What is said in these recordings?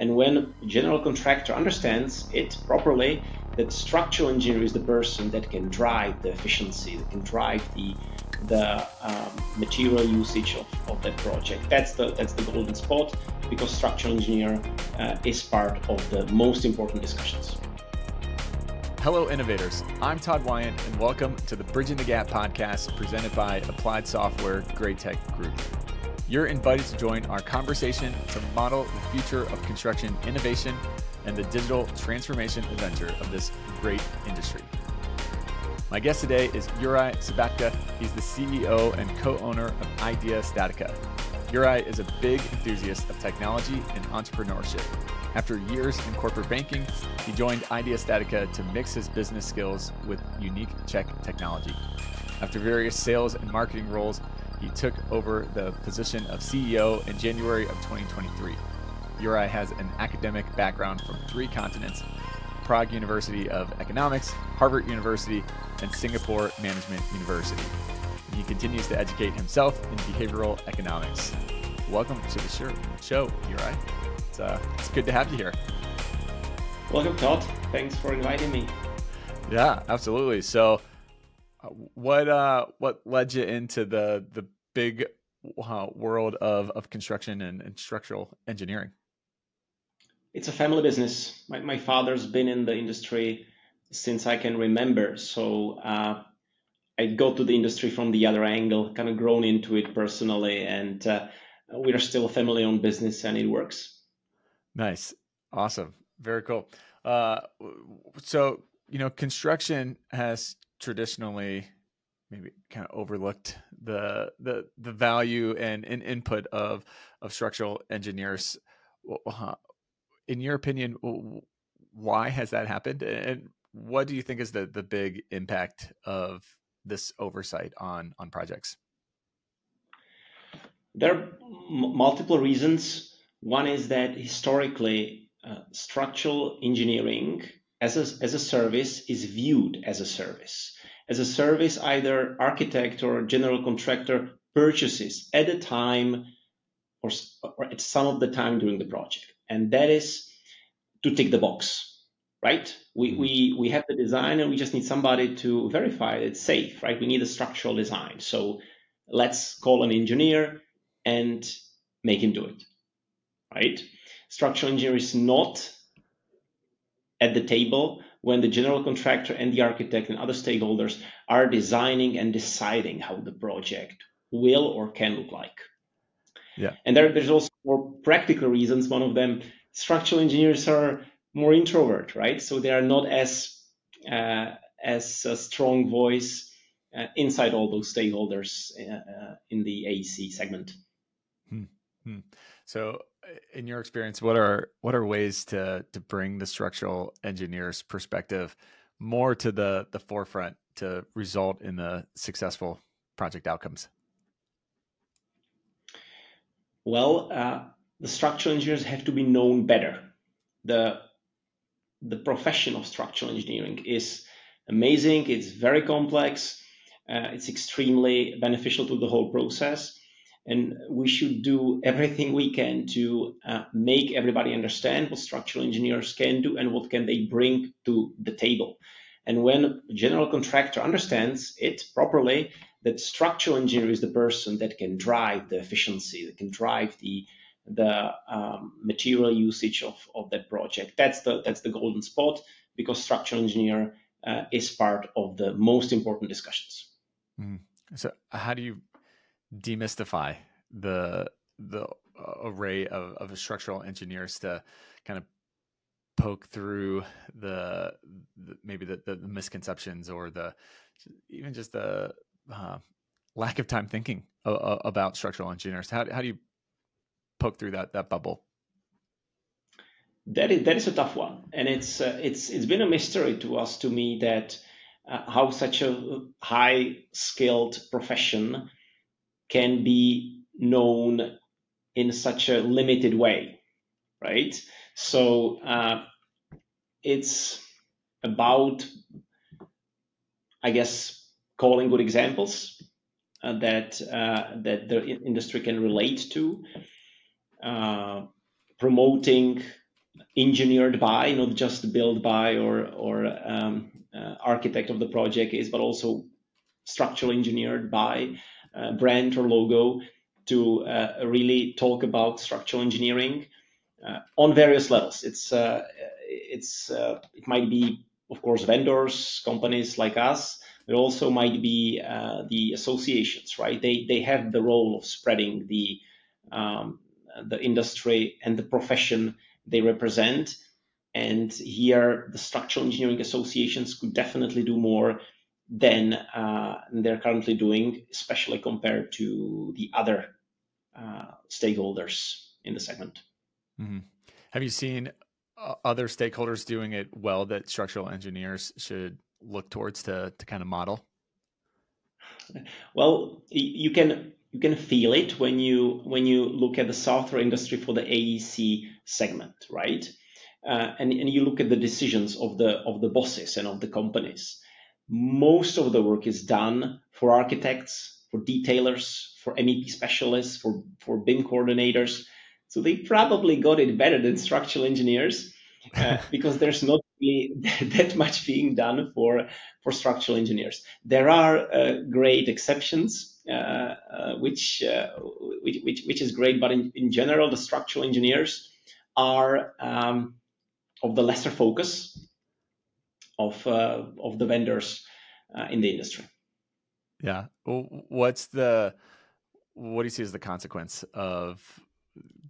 And when a general contractor understands it properly, that structural engineer is the person that can drive the efficiency, that can drive the the um, material usage of, of that project. That's the that's the golden spot because structural engineer uh, is part of the most important discussions. Hello, innovators. I'm Todd Wyant, and welcome to the Bridging the Gap podcast presented by Applied Software GRAITEC Group. You're invited to join our conversation to model the future of construction innovation and the digital transformation adventure of this great industry. My guest today is Juraj Sabatka. He's the CEO and co owner of IDEA StatiCa. Juraj is a big enthusiast of technology and entrepreneurship. After years in corporate banking, he joined IDEA StatiCa to mix his business skills with unique Czech technology. After various sales and marketing roles, he took over the position of CEO in January of 2023. Juraj has an academic background from three continents Prague University of Economics, Harvard University, and Singapore Management University. He continues to educate himself in behavioral economics. Welcome to the show, show Juraj. It's, uh, it's good to have you here. Welcome, Todd. Thanks for inviting me. Yeah, absolutely. So, uh, what uh, what led you into the the big uh, world of of construction and, and structural engineering? It's a family business. My, my father's been in the industry since I can remember. So uh, I go to the industry from the other angle, kind of grown into it personally, and uh, we are still a family owned business and it works. Nice. Awesome. Very cool. Uh, so, you know, construction has traditionally maybe kind of overlooked the the the value and, and input of of structural engineers. In your opinion, why has that happened, and what do you think is the the big impact of this oversight on on projects? There are m- multiple reasons. One is that historically, uh, structural engineering as a, as a service is viewed as a service. As a service, either architect or general contractor purchases at a time or, or at some of the time during the project and that is to tick the box, right? We, mm-hmm. we, we have the design and we just need somebody to verify it's safe, right? We need a structural design. So let's call an engineer and make him do it, right? Structural engineer is not at the table when the general contractor and the architect and other stakeholders are designing and deciding how the project will or can look like. Yeah. And there, there's also more practical reasons. One of them, structural engineers are more introvert, right? So they are not as uh, as a strong voice uh, inside all those stakeholders uh, uh in the AEC segment. Hmm. Hmm. So, uh, in your experience, what are what are ways to to bring the structural engineer's perspective more to the the forefront to result in the successful project outcomes? Well, uh, the structural engineers have to be known better. The the profession of structural engineering is amazing. It's very complex. Uh, it's extremely beneficial to the whole process, and we should do everything we can to uh, make everybody understand what structural engineers can do and what can they bring to the table. And when a general contractor understands it properly, that structural engineer is the person that can drive the efficiency, that can drive the the um, material usage of, of that project. That's the that's the golden spot because structural engineer uh, is part of the most important discussions. Mm. So, how do you demystify the the uh, array of, of structural engineers to kind of poke through the, the maybe the, the, misconceptions or the even just the uh, lack of time thinking about structural engineers? How, how do you poke through that that bubble? That is that is a tough one, and it's uh, it's it's been a mystery to us to me that uh, how such a high skilled profession can be known in such a limited way, right? So uh, it's about, I guess, calling good examples uh, that uh, that the industry can relate to, uh, promoting engineered by, not just built by or or um, uh, architect of the project is, but also structural engineered by uh, brand or logo to uh, really talk about structural engineering uh, on various levels. It's uh, it's uh, it might be of course vendors, companies like us. It also might be the associations, right? They they have the role of spreading the um, the industry and the profession they represent. And here, the structural engineering associations could definitely do more than uh, they're currently doing, especially compared to the other uh, stakeholders in the segment. Mm-hmm. Have you seen uh, other stakeholders doing it well that structural engineers should look towards to to kind of model? Well, you can you can feel it when you when you look at the software industry for the AEC segment, right? Uh, and, and you look at the decisions of the of the bosses and of the companies. Most of the work is done for architects, for detailers, for MEP specialists, for for BIM coordinators. So they probably got it better than structural engineers uh, because there's not really that much being done for for structural engineers. There are uh, great exceptions uh, uh, which, uh, which, which, which is great. But in, in general, the structural engineers are um, of the lesser focus of of the vendors in the industry. Yeah. What's the what do you see as the consequence of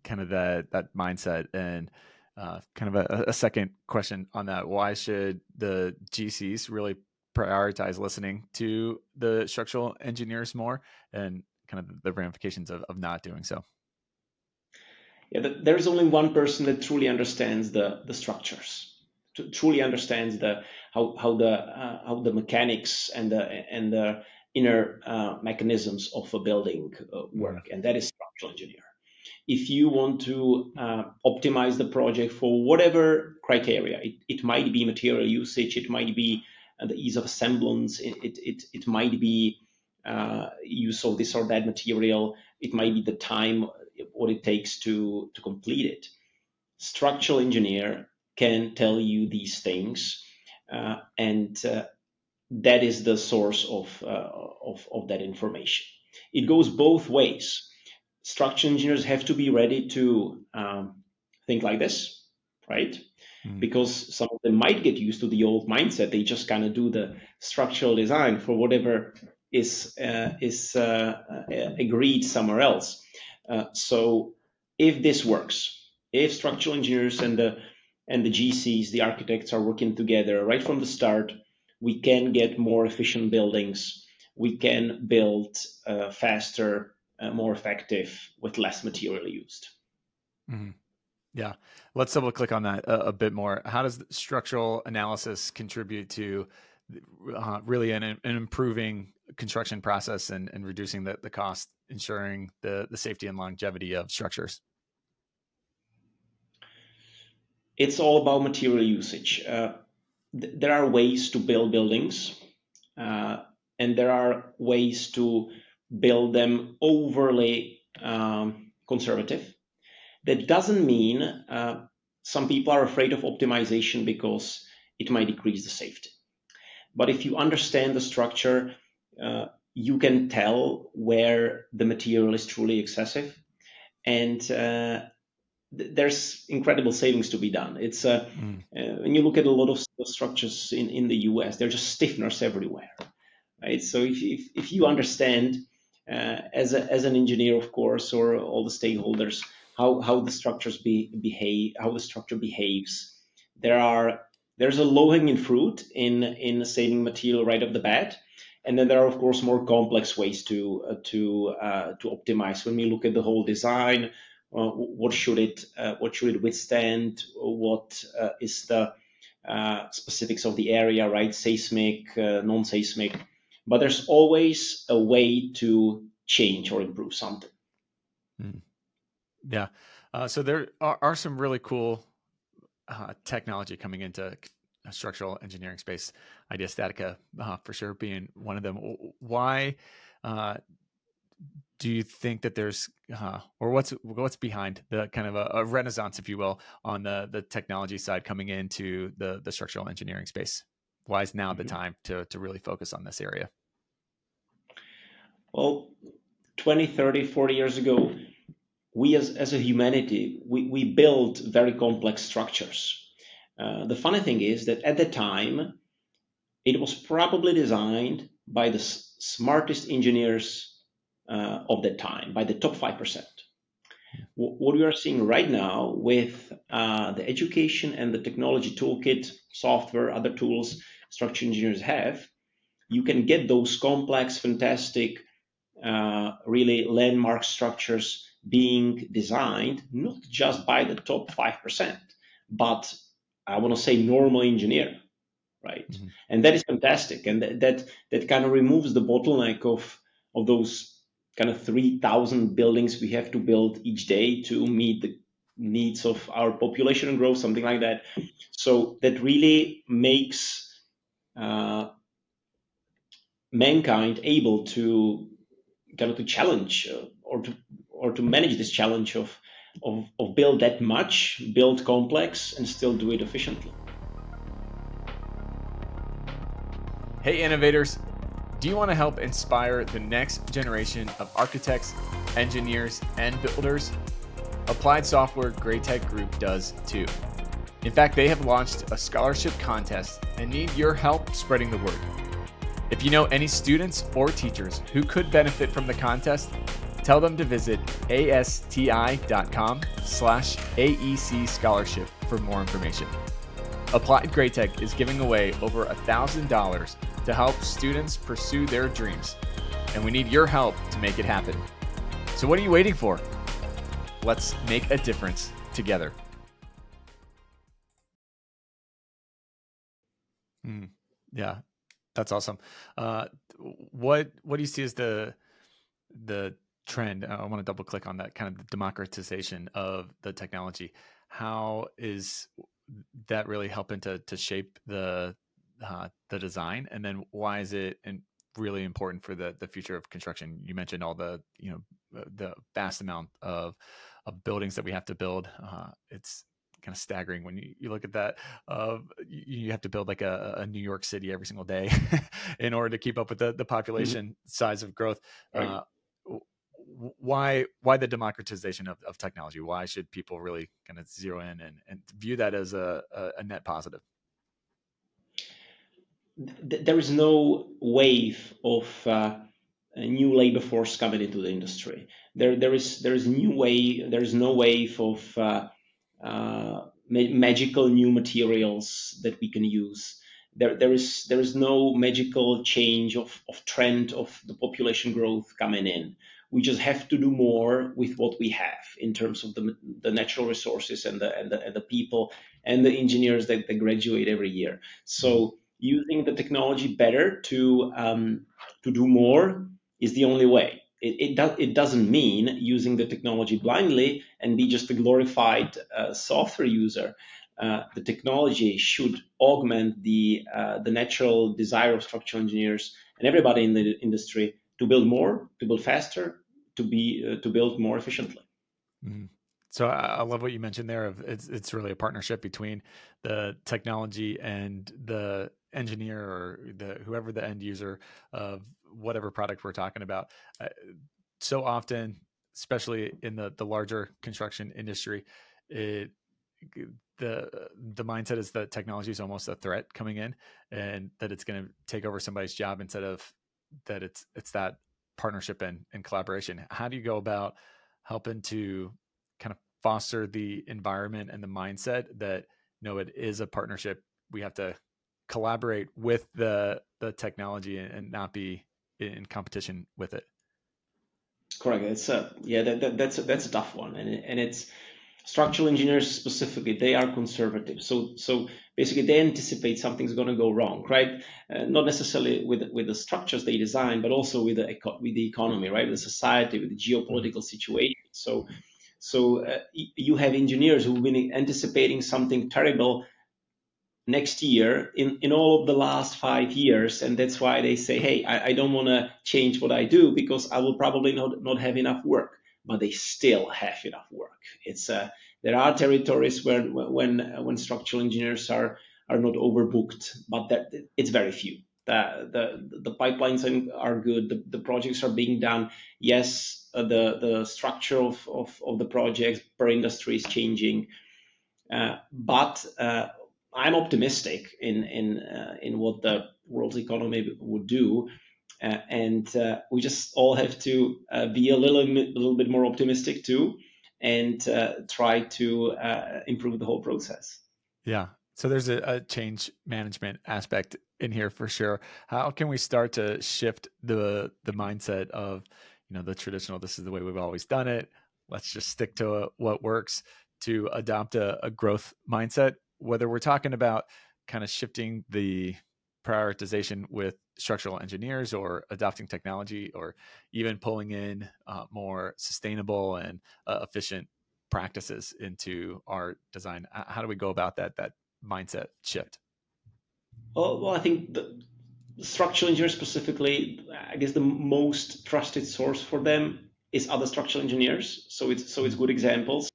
kind of that that mindset and uh, kind of a, a, second question on that why should the gcs really prioritize listening to the structural engineers more and kind of the ramifications of, of not doing so yeah there's only one person that truly understands the the structures truly understands the how how the uh, how the mechanics and the and the inner uh, mechanisms of a building uh, work and that is structural engineer if you want to uh, optimize the project for whatever criteria it, it might be material usage it might be the ease of assemblance. It, it, it, it might be uh, use of this or that material. It might be the time, what it takes to, to complete it. Structural engineer can tell you these things, uh, and uh, that is the source of, uh, of, of that information. It goes both ways. Structural engineers have to be ready to um, think like this, right? mm. because some of them might get used to the old mindset. They just kind of do the structural design for whatever is uh, is uh, uh, agreed somewhere else. Uh, so if this works, if structural engineers and the and the GCs, the architects are working together right from the start, we can get more efficient buildings. We can build uh, faster, uh, more effective with less material used. Mm-hmm. Yeah. Let's double click on that a, a, bit more. How does structural analysis contribute to uh, really an, an, improving construction process and, and reducing the, the cost, ensuring the, the safety and longevity of structures? It's all about material usage. Uh, th- there are ways to build buildings, uh, and there are ways to build them overly um, conservative that doesn't mean uh, some people are afraid of optimization because it might decrease the safety. But if you understand the structure, uh, you can tell where the material is truly excessive. And uh, there's incredible savings to be done. It's uh, mm. Uh, when you look at a lot of structures in, in the US, they're just stiffeners everywhere. Right? So if, if, if you understand uh, as, a, as an engineer, of course, or all the stakeholders, how how the structures be, behave, how the structure behaves. There are there's a low hanging fruit in in saving material right off the bat, and then there are of course more complex ways to uh, to uh, to optimize. When we look at the whole design, what should it uh, what should it withstand? What uh, is the uh, specifics of the area, right? Seismic, non-seismic, but there's always a way to change or improve something. Mm. Yeah. Uh, so there are, are, some really cool uh, technology coming into structural engineering space. IDEA StatiCa, uh, for sure, being one of them. Why uh, do you think that there's uh, or what's what's behind the kind of a, a, renaissance if you will on the the technology side coming into the the structural engineering space? Why is now the mm-hmm. time to to really focus on this area? Well 20 30 40 years ago we as, as a humanity we, we built very complex structures. Uh, the funny thing is that at the time it was probably designed by the s- smartest engineers uh, of that time by the top 5%. What we are seeing right now with uh, the education and the technology toolkit, software, other tools structural engineers have, you can get those complex, fantastic, uh, really landmark structures being designed not just by the top 5%, but I want to say normal engineer, right? Mm-hmm. And that is fantastic. And that, that, that kind of removes the bottleneck of, of those kind of 3,000 buildings we have to build each day to meet the needs of our population growth, something like that. So that really makes uh, mankind able to kind of to challenge uh, or to or to manage this challenge of, of of build that much, build complex, and still do it efficiently. Hey, innovators. Do you want to help inspire the next generation of architects, engineers, and builders? Applied Software GRAITEC Group does too. In fact, they have launched a scholarship contest and need your help spreading the word. If you know any students or teachers who could benefit from the contest, tell them to visit asti.com slash AEC scholarship for more information. Applied GRAITEC is giving away over $1,000 to help students pursue their dreams. And we need your help to make it happen. So, what are you waiting for? Let's make a difference together. Mm, yeah, that's awesome. Uh, what what do you see as the the trend? I want to double click on that kind of democratization of the technology. How is that really helping to to shape the uh, the design, and then why is it really important for the the future of construction? You mentioned all the you know uh, the vast amount of of buildings that we have to build. Uh, it's kind of staggering when you, you look at that. Uh, you, you, have to build like a, a, New York City every single day in order to keep up with the, the mm-hmm. population mm-hmm. size of growth. Right. Uh, why why the democratization of, of technology? Why should people really kind of zero in and, and view that as a, a, a net positive? There is no wave of uh, a new labor force coming into the industry. There, there is there is new way. There is no wave of uh, uh, ma- magical new materials that we can use. There, there is there is no magical change of, of trend of the population growth coming in. We just have to do more with what we have in terms of the, the natural resources and the, and the and the people and the engineers that, that graduate every year. So using the technology better to um, to do more is the only way. It, it, do, it doesn't mean using the technology blindly and be just a glorified uh, software user. Uh, the technology should augment the uh, the natural desire of structural engineers and everybody in the industry to build more, to build faster, to be uh, to build more efficiently. Mm-hmm. So I love what you mentioned there. Of it's it's really a partnership between the technology and the engineer or the whoever the end user of whatever product we're talking about. Uh, so often, especially in the the larger construction industry, it the the mindset is that technology is almost a threat coming in, and that it's going to take over somebody's job instead of that it's it's that partnership and, and collaboration. How do you go about helping to kind of foster the environment and the mindset that no, it is a partnership. We have to collaborate with the the technology and not be in competition with it. Correct. It's a yeah. That, that, that's a, that's a tough one, and and it's structural engineers specifically. They are conservative, so so basically they anticipate something's going to go wrong, right? Uh, not necessarily with with the structures they design, but also with the with the economy, right? The society, with the geopolitical situation. So so uh, you have engineers who've been anticipating something terrible next year in, in all of the last five years. And that's why they say, hey, I, I don't want to change what I do because I will probably not, not have enough work. But they still have enough work. It's uh, there are territories where when when structural engineers are are not overbooked, but that it's very few. The the, the pipelines are good. The, the projects are being done. Yes, uh, the the structure of, of, of the projects per industry is changing, uh, but uh, I'm optimistic in in uh, in what the world's economy would do. Uh, and uh, we just all have to uh, be a little, a little bit more optimistic too, and uh, try to uh, improve the whole process. Yeah. So there's a, a, change management aspect in here for sure. How can we start to shift the the mindset of, you know, the traditional this is the way we've always done it. Let's just stick to what works to adopt a, a growth mindset. Whether we're talking about kind of shifting the prioritization with structural engineers or adopting technology or even pulling in uh, more sustainable and uh, efficient practices into our design how do we go about that that mindset shift? Well, well i think the structural engineers specifically i guess the most trusted source for them is other structural engineers. So it's so it's good examples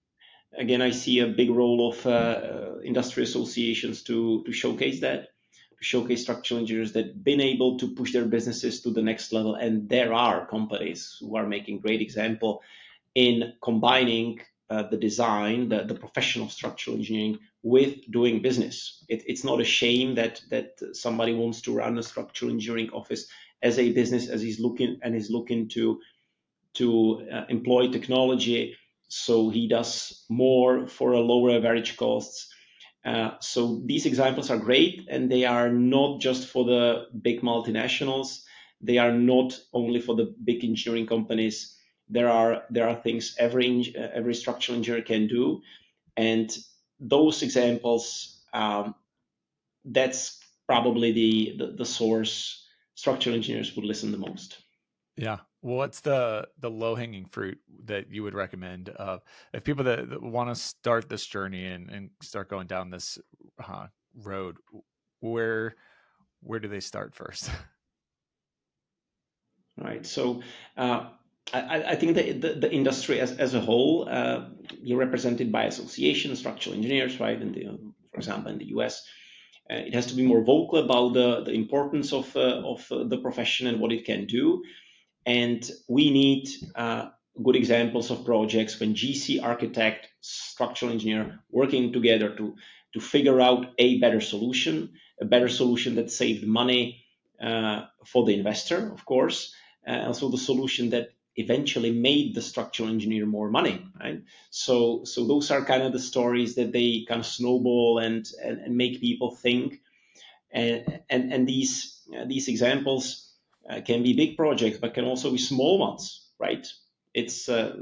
again i see a big role of uh, industry associations to to showcase that to showcase structural engineers that been able to push their businesses to the next level. And there are companies who are making great example in combining uh, the design, the, the structural engineering with doing business. It, it's not a shame that that somebody wants to run a structural engineering office as a business as he's looking and is looking to to uh, employ technology so he does more for a lower average costs uh, so these examples are great, and they are not just for the big multinationals. They are not only for the big engineering companies. There are there are things every every structural engineer can do, and those examples um, that's probably the, the the source structural engineers would listen the most. Yeah, What's the the low hanging fruit that you would recommend of if people that, that want to start this journey and, and start going down this uh, road? Where where do they start first? Right. So uh, I, I, think the, the, the, industry as, as a whole, uh, you're represented by associations, structural engineers, right? The, for example, in the US, uh, it has to be more vocal about the, the importance of, uh, of the profession and what it can do. And we need uh, good examples of projects when GC, architect, structural engineer working together to, to figure out a better solution, a better solution that saved money uh, for the investor, of course, uh, also the solution that eventually made the structural engineer more money, right? So, so those are kind of the stories that they kind of snowball and, and, and make people think. And, and, and these, uh, these examples, uh, can be big projects, but can also be small ones, right? It's uh,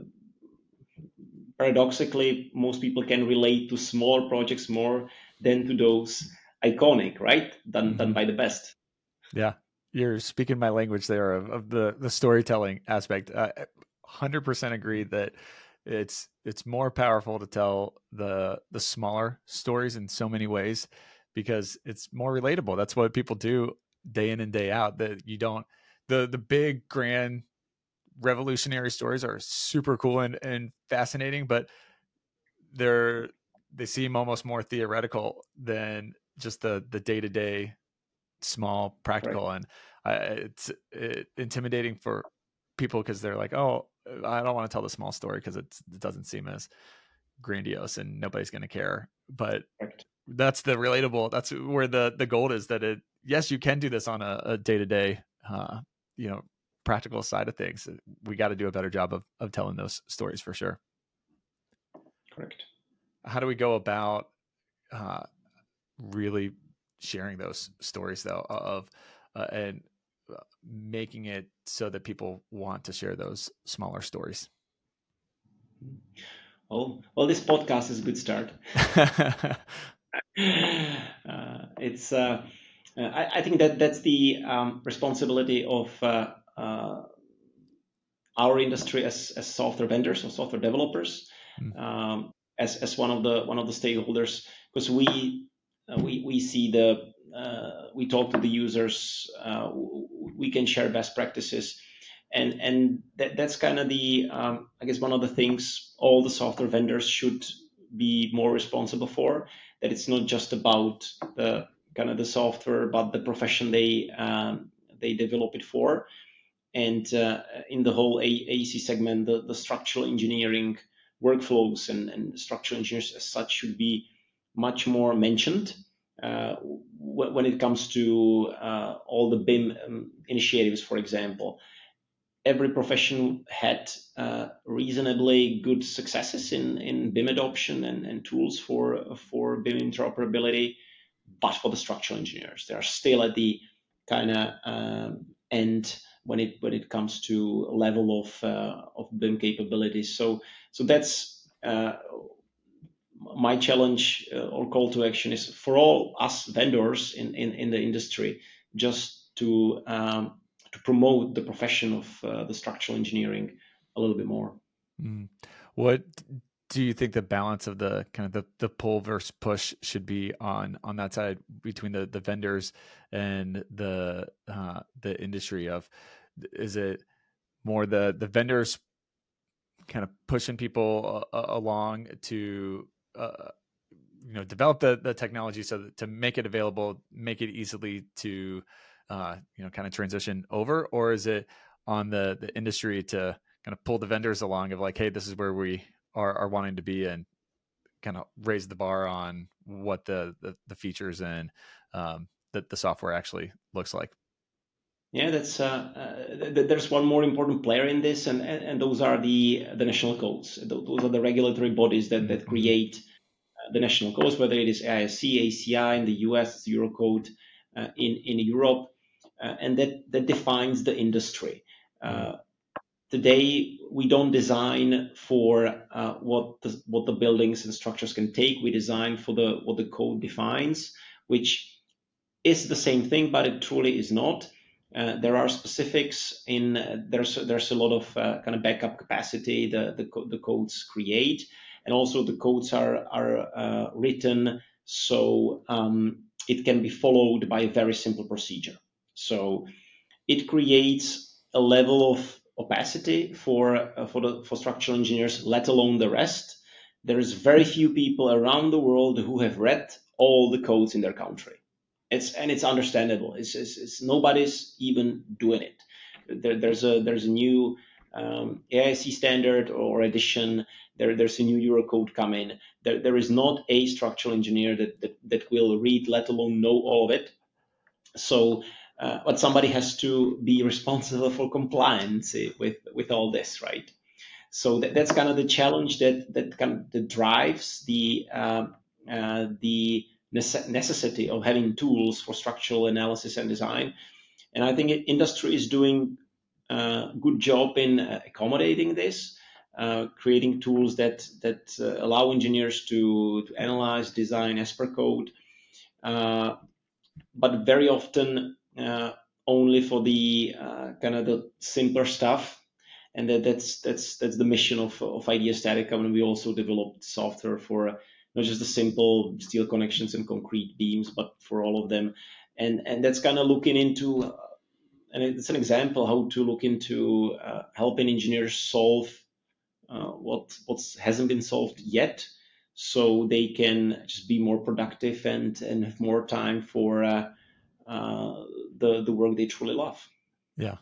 paradoxically, most people can relate to small projects more than to those iconic, right? Done mm-hmm. done by the best. Yeah, you're speaking my language there of, of the the storytelling aspect. Uh, percent agree that it's it's more powerful to tell the the smaller stories in so many ways because it's more relatable. That's what people do day in and day out that you don't the the big grand revolutionary stories are super cool and, and fascinating but they're they seem almost more theoretical than just the the day-to-day small practical right. and uh, it's it, intimidating for people because they're like oh i don't want to tell the small story because it doesn't seem as grandiose and nobody's going to care but right. that's the relatable that's where the the gold is that it yes, you can do this on a, a day-to-day, uh, you know, practical side of things. We got to do a better job of of telling those stories for sure. Correct. How do we go about uh, really sharing those stories though of uh, and uh, making it so that people want to share those smaller stories? Well, well, this podcast is a good start. uh, it's uh, uh, I, I, think that that's the um, responsibility of uh, uh, our industry as, as software vendors or software developers, mm. um, as, as one of the one of the stakeholders, because we we we see the we talk to the users. we can share best practices and and that, that's kind of the um, I guess one of the things all the software vendors should be more responsible for. That it's not just about the kind of the software, but the profession they um, they develop it for. And uh, in the whole AEC segment, the, the structural engineering workflows and, and structural engineers as such should be much more mentioned uh, when it comes to uh, all the BIM um, initiatives, for example every profession had uh, reasonably good successes in, in BIM adoption and, and tools for, for BIM interoperability. But for the structural engineers, they are still at the kind of um, end when it when it comes to level of uh, of BIM capabilities. So so that's uh, my challenge uh, or call to action is for all us vendors in in, in the industry just to um, to promote the profession of uh, the structural engineering a little bit more. Mm. What do you think the balance of the kind of the, the pull versus push should be on on that side between the the vendors and the uh, the industry of is it more the the vendors kind of pushing people uh, along to uh, you know develop the, the technology so to make it available make it easily to uh, you know, kind of transition over, or is it on the the industry to kind of pull the vendors along of like, hey, this is where we are, are wanting to be, and kind of raise the bar on what the the, the features and um, that the software actually looks like. Yeah, that's uh, uh, there's one more important player in this, and, and, and those are the the national codes. Those are the regulatory bodies that that mm-hmm. create uh, the national codes, whether it is AISC, ACI in the US, Eurocode uh, in in Europe uh, and that, that defines the industry. Uh, today, we don't design for uh, what, the, what the buildings and structures can take. We design for the what the code defines, which is the same thing, but it truly is not. Uh, there are specifics in uh, there's there's a lot of uh, kind of backup capacity the the, co- the, codes create, and also the codes are are written so um, it can be followed by a very simple procedure. So it creates a level of opacity for uh, for the for structural engineers, let alone the rest. There's very few people around the world who have read all the codes in their country. It's and it's understandable. It's, it's, it's nobody's even doing it. There, there's a there's a new um, AISC standard or edition. There, there's a new Eurocode coming. There, there is not a structural engineer that, that, that will read, let alone know all of it. So uh, but somebody has to be responsible for compliance with with all this, right? So that, that's kind of the challenge that that kind of that drives the uh, uh, the necessity of having tools for structural analysis and design. And I think industry is doing a uh, good job in uh, accommodating this, uh, creating tools that that uh, allow engineers to, to analyze, design as per code. but very often uh, only for the uh, kind of the simpler stuff. And that, that's that's that's the mission of of IDEA StatiCa when we also developed software for uh, not just the simple steel connections and concrete beams, but for all of them. And and that's kind of looking into, uh, and it's an example how to look into uh, helping engineers solve uh, what what hasn't been solved yet, so they can just be more productive and and have more time for uh, the the work they truly love. Yeah,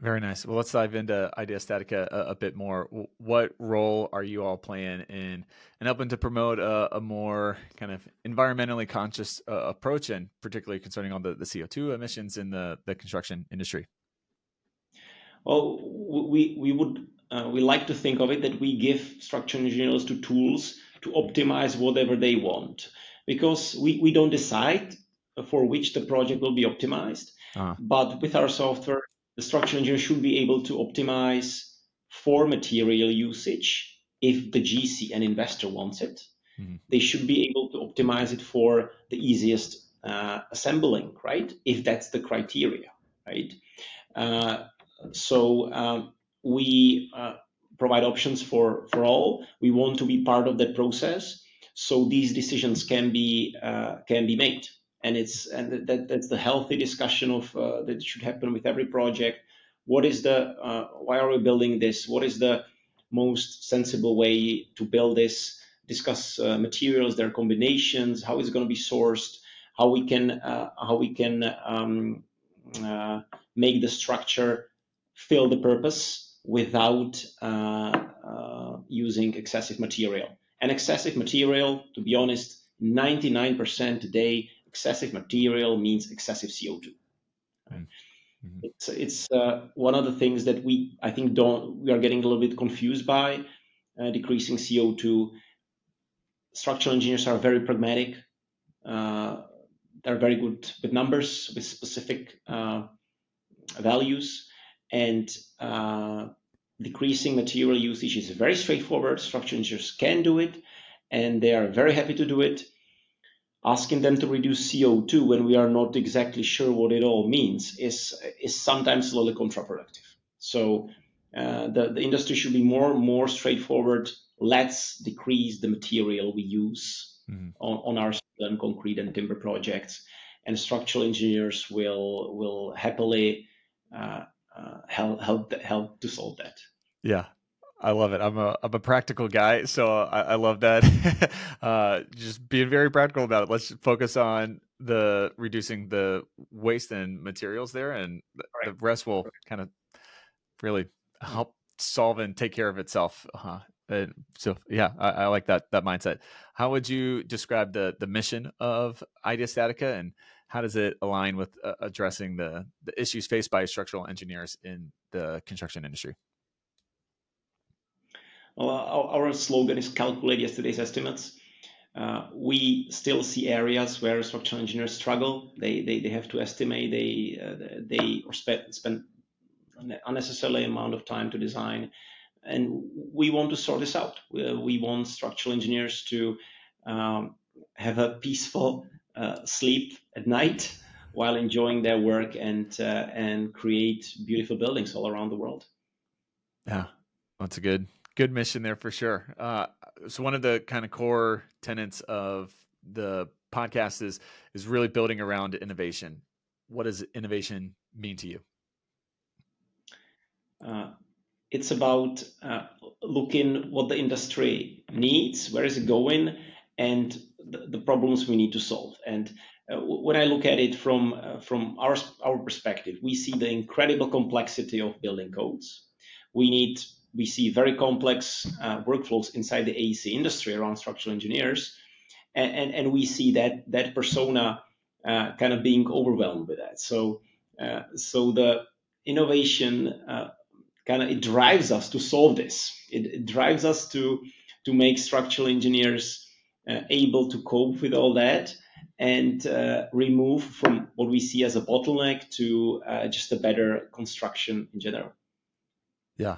very nice. Well, let's dive into IDEA StatiCa a, a, bit more. What role are you all playing in and helping to promote a, a more kind of environmentally conscious uh, approach, and particularly concerning all the, the CO two emissions in the the construction industry? Well, we we would uh, we like to think of it that we give structural engineers to tools to optimize whatever they want because we, we don't decide for which the project will be optimized. Uh-huh. But with our software, the structural engineer should be able to optimize for material usage if the GC and investor wants it. Mm-hmm. They should be able to optimize it for the easiest uh, assembling, right? If that's the criteria, right? Uh, so um, we uh, provide options for for all. We want to be part of that process. so these decisions can be uh, can be made. And it's and that, that's the healthy discussion of uh, that should happen with every project. What is the uh, why are we building this? What is the most sensible way to build this? Discuss uh, materials, their combinations, how is it going to be sourced, how we can uh, how we can um, uh, make the structure fill the purpose without using excessive material. And excessive material, to be honest, 99% today, excessive material means excessive CO2. Mm-hmm. It's, it's uh, one of the things that we, I think, don't we are getting a little bit confused by uh, decreasing CO2. Structural engineers are very pragmatic. Uh, they're very good with numbers, with specific uh, values, and uh, decreasing material usage is very straightforward. Structural engineers can do it, and they are very happy to do it. Asking them to reduce CO2 when we are not exactly sure what it all means is, is sometimes a little counterproductive. So uh, the, the industry should be more more straightforward. Let's decrease the material we use mm-hmm. on, on our and concrete and timber projects, and structural engineers will will happily uh, uh, help help help to solve that. Yeah, I love it. I'm a I'm a practical guy, so I, I love that. uh, just being very practical about it. Let's focus on the reducing the waste and materials there, and the, right. the rest will kind of really help solve and take care of itself. Uh, and so yeah, I, I, like that that mindset. How would you describe the the mission of IDEA StatiCa, and how does it align with uh, addressing the the issues faced by structural engineers in the construction industry? Our, slogan is calculate yesterday's estimates. Uh, we still see areas where structural engineers struggle. They have to estimate. They uh, they or spend spend unnecessarily amount of time to design, and we want to sort this out. We, want structural engineers to um, have a peaceful uh, sleep at night while enjoying their work and and create beautiful buildings all around the world. Yeah, that's a good good mission there for sure. Uh, so one of the kind of core tenets of the podcast is is really building around innovation. What does innovation mean to you? Uh, it's about uh, looking what the industry needs, where is it going, and the, the problems we need to solve. And uh, when I look at it from uh, from our our perspective, we see the incredible complexity of building codes. We need we see very complex uh, workflows inside the AEC industry around structural engineers, and, and, and we see that that persona uh, kind of being overwhelmed with that. So uh, so the innovation uh, kind of it drives us to solve this. It, it, drives us to to make structural engineers uh, able to cope with all that and uh, remove from what we see as a bottleneck to just a better construction in general. Yeah,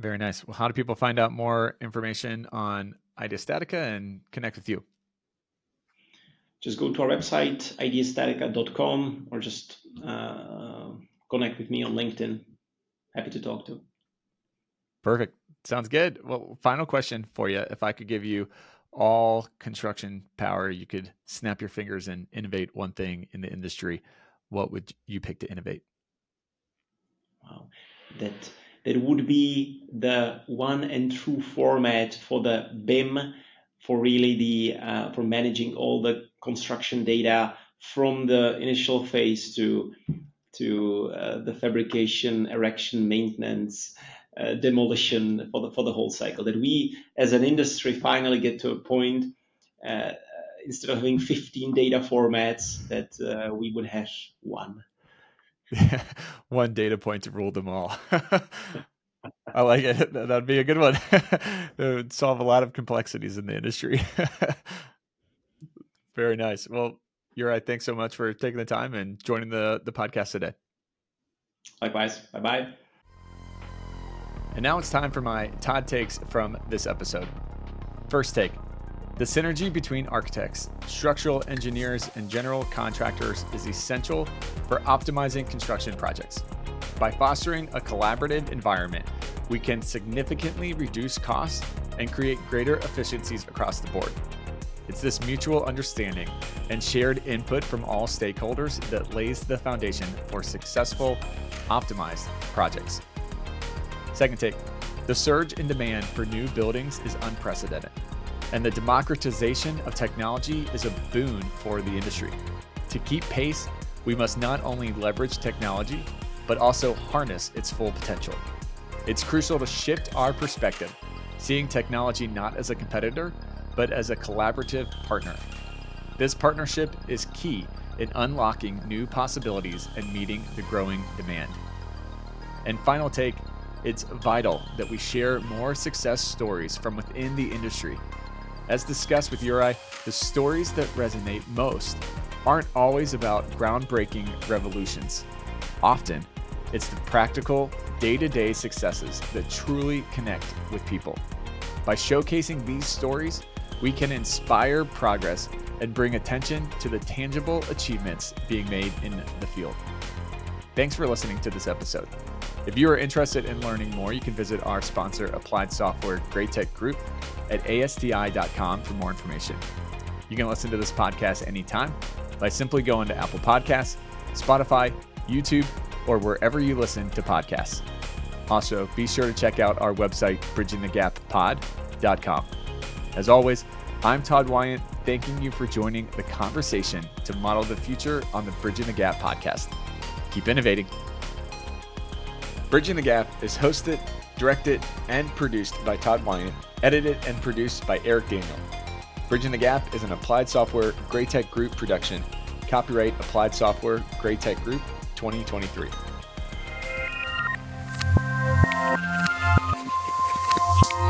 very nice. Well, how do people find out more information on IDEA StatiCa and connect with you? Just go to our website, ideastatica.com, or just uh, connect with me on LinkedIn. Happy to talk to. Perfect. Sounds good. Well, final question for you. If I could give you all construction power, you could snap your fingers and innovate one thing in the industry, what would you pick to innovate? Wow. That that would be the one and true format for the BIM for really the uh, for managing all the construction data from the initial phase to to uh, the fabrication, erection, maintenance, uh, demolition for the for the whole cycle. That we as an industry finally get to a point uh, instead of having 15 data formats that uh, we would have one. one data point to rule them all. I like it. That'd be a good one. it would solve a lot of complexities in the industry. Very nice. Well, Juraj, thanks so much for taking the time and joining the, the podcast today. Likewise. Bye bye. And now it's time for my Todd takes from this episode. First take the synergy between architects, structural engineers, and general contractors is essential for optimizing construction projects. By fostering a collaborative environment, we can significantly reduce costs and create greater efficiencies across the board. It's this mutual understanding and shared input from all stakeholders that lays the foundation for successful, optimized projects. Second take the surge in demand for new buildings is unprecedented, and the democratization of technology is a boon for the industry. To keep pace, we must not only leverage technology, but also harness its full potential. It's crucial to shift our perspective, seeing technology not as a competitor, but as a collaborative partner. This partnership is key in unlocking new possibilities and meeting the growing demand. And final take it's vital that we share more success stories from within the industry. As discussed with Juraj, the stories that resonate most aren't always about groundbreaking revolutions. Often, it's the practical, day to day successes that truly connect with people. By showcasing these stories, we can inspire progress and bring attention to the tangible achievements being made in the field. Thanks for listening to this episode. If you are interested in learning more, you can visit our sponsor, Applied Software GRAITEC Group, at asdi.com for more information. You can listen to this podcast anytime by simply going to Apple Podcasts, Spotify, YouTube, or wherever you listen to podcasts. Also, be sure to check out our website, bridgingthegappod.com. As always, I'm Todd Wyant, thanking you for joining the conversation to model the future on the Bridging the Gap podcast. Keep innovating. Bridging the Gap is hosted, directed, and produced by Todd Wyant, edited and produced by Eric Daniel. Bridging the Gap is an Applied Software GRAITEC Group production. Copyright Applied Software GRAITEC Group 2023.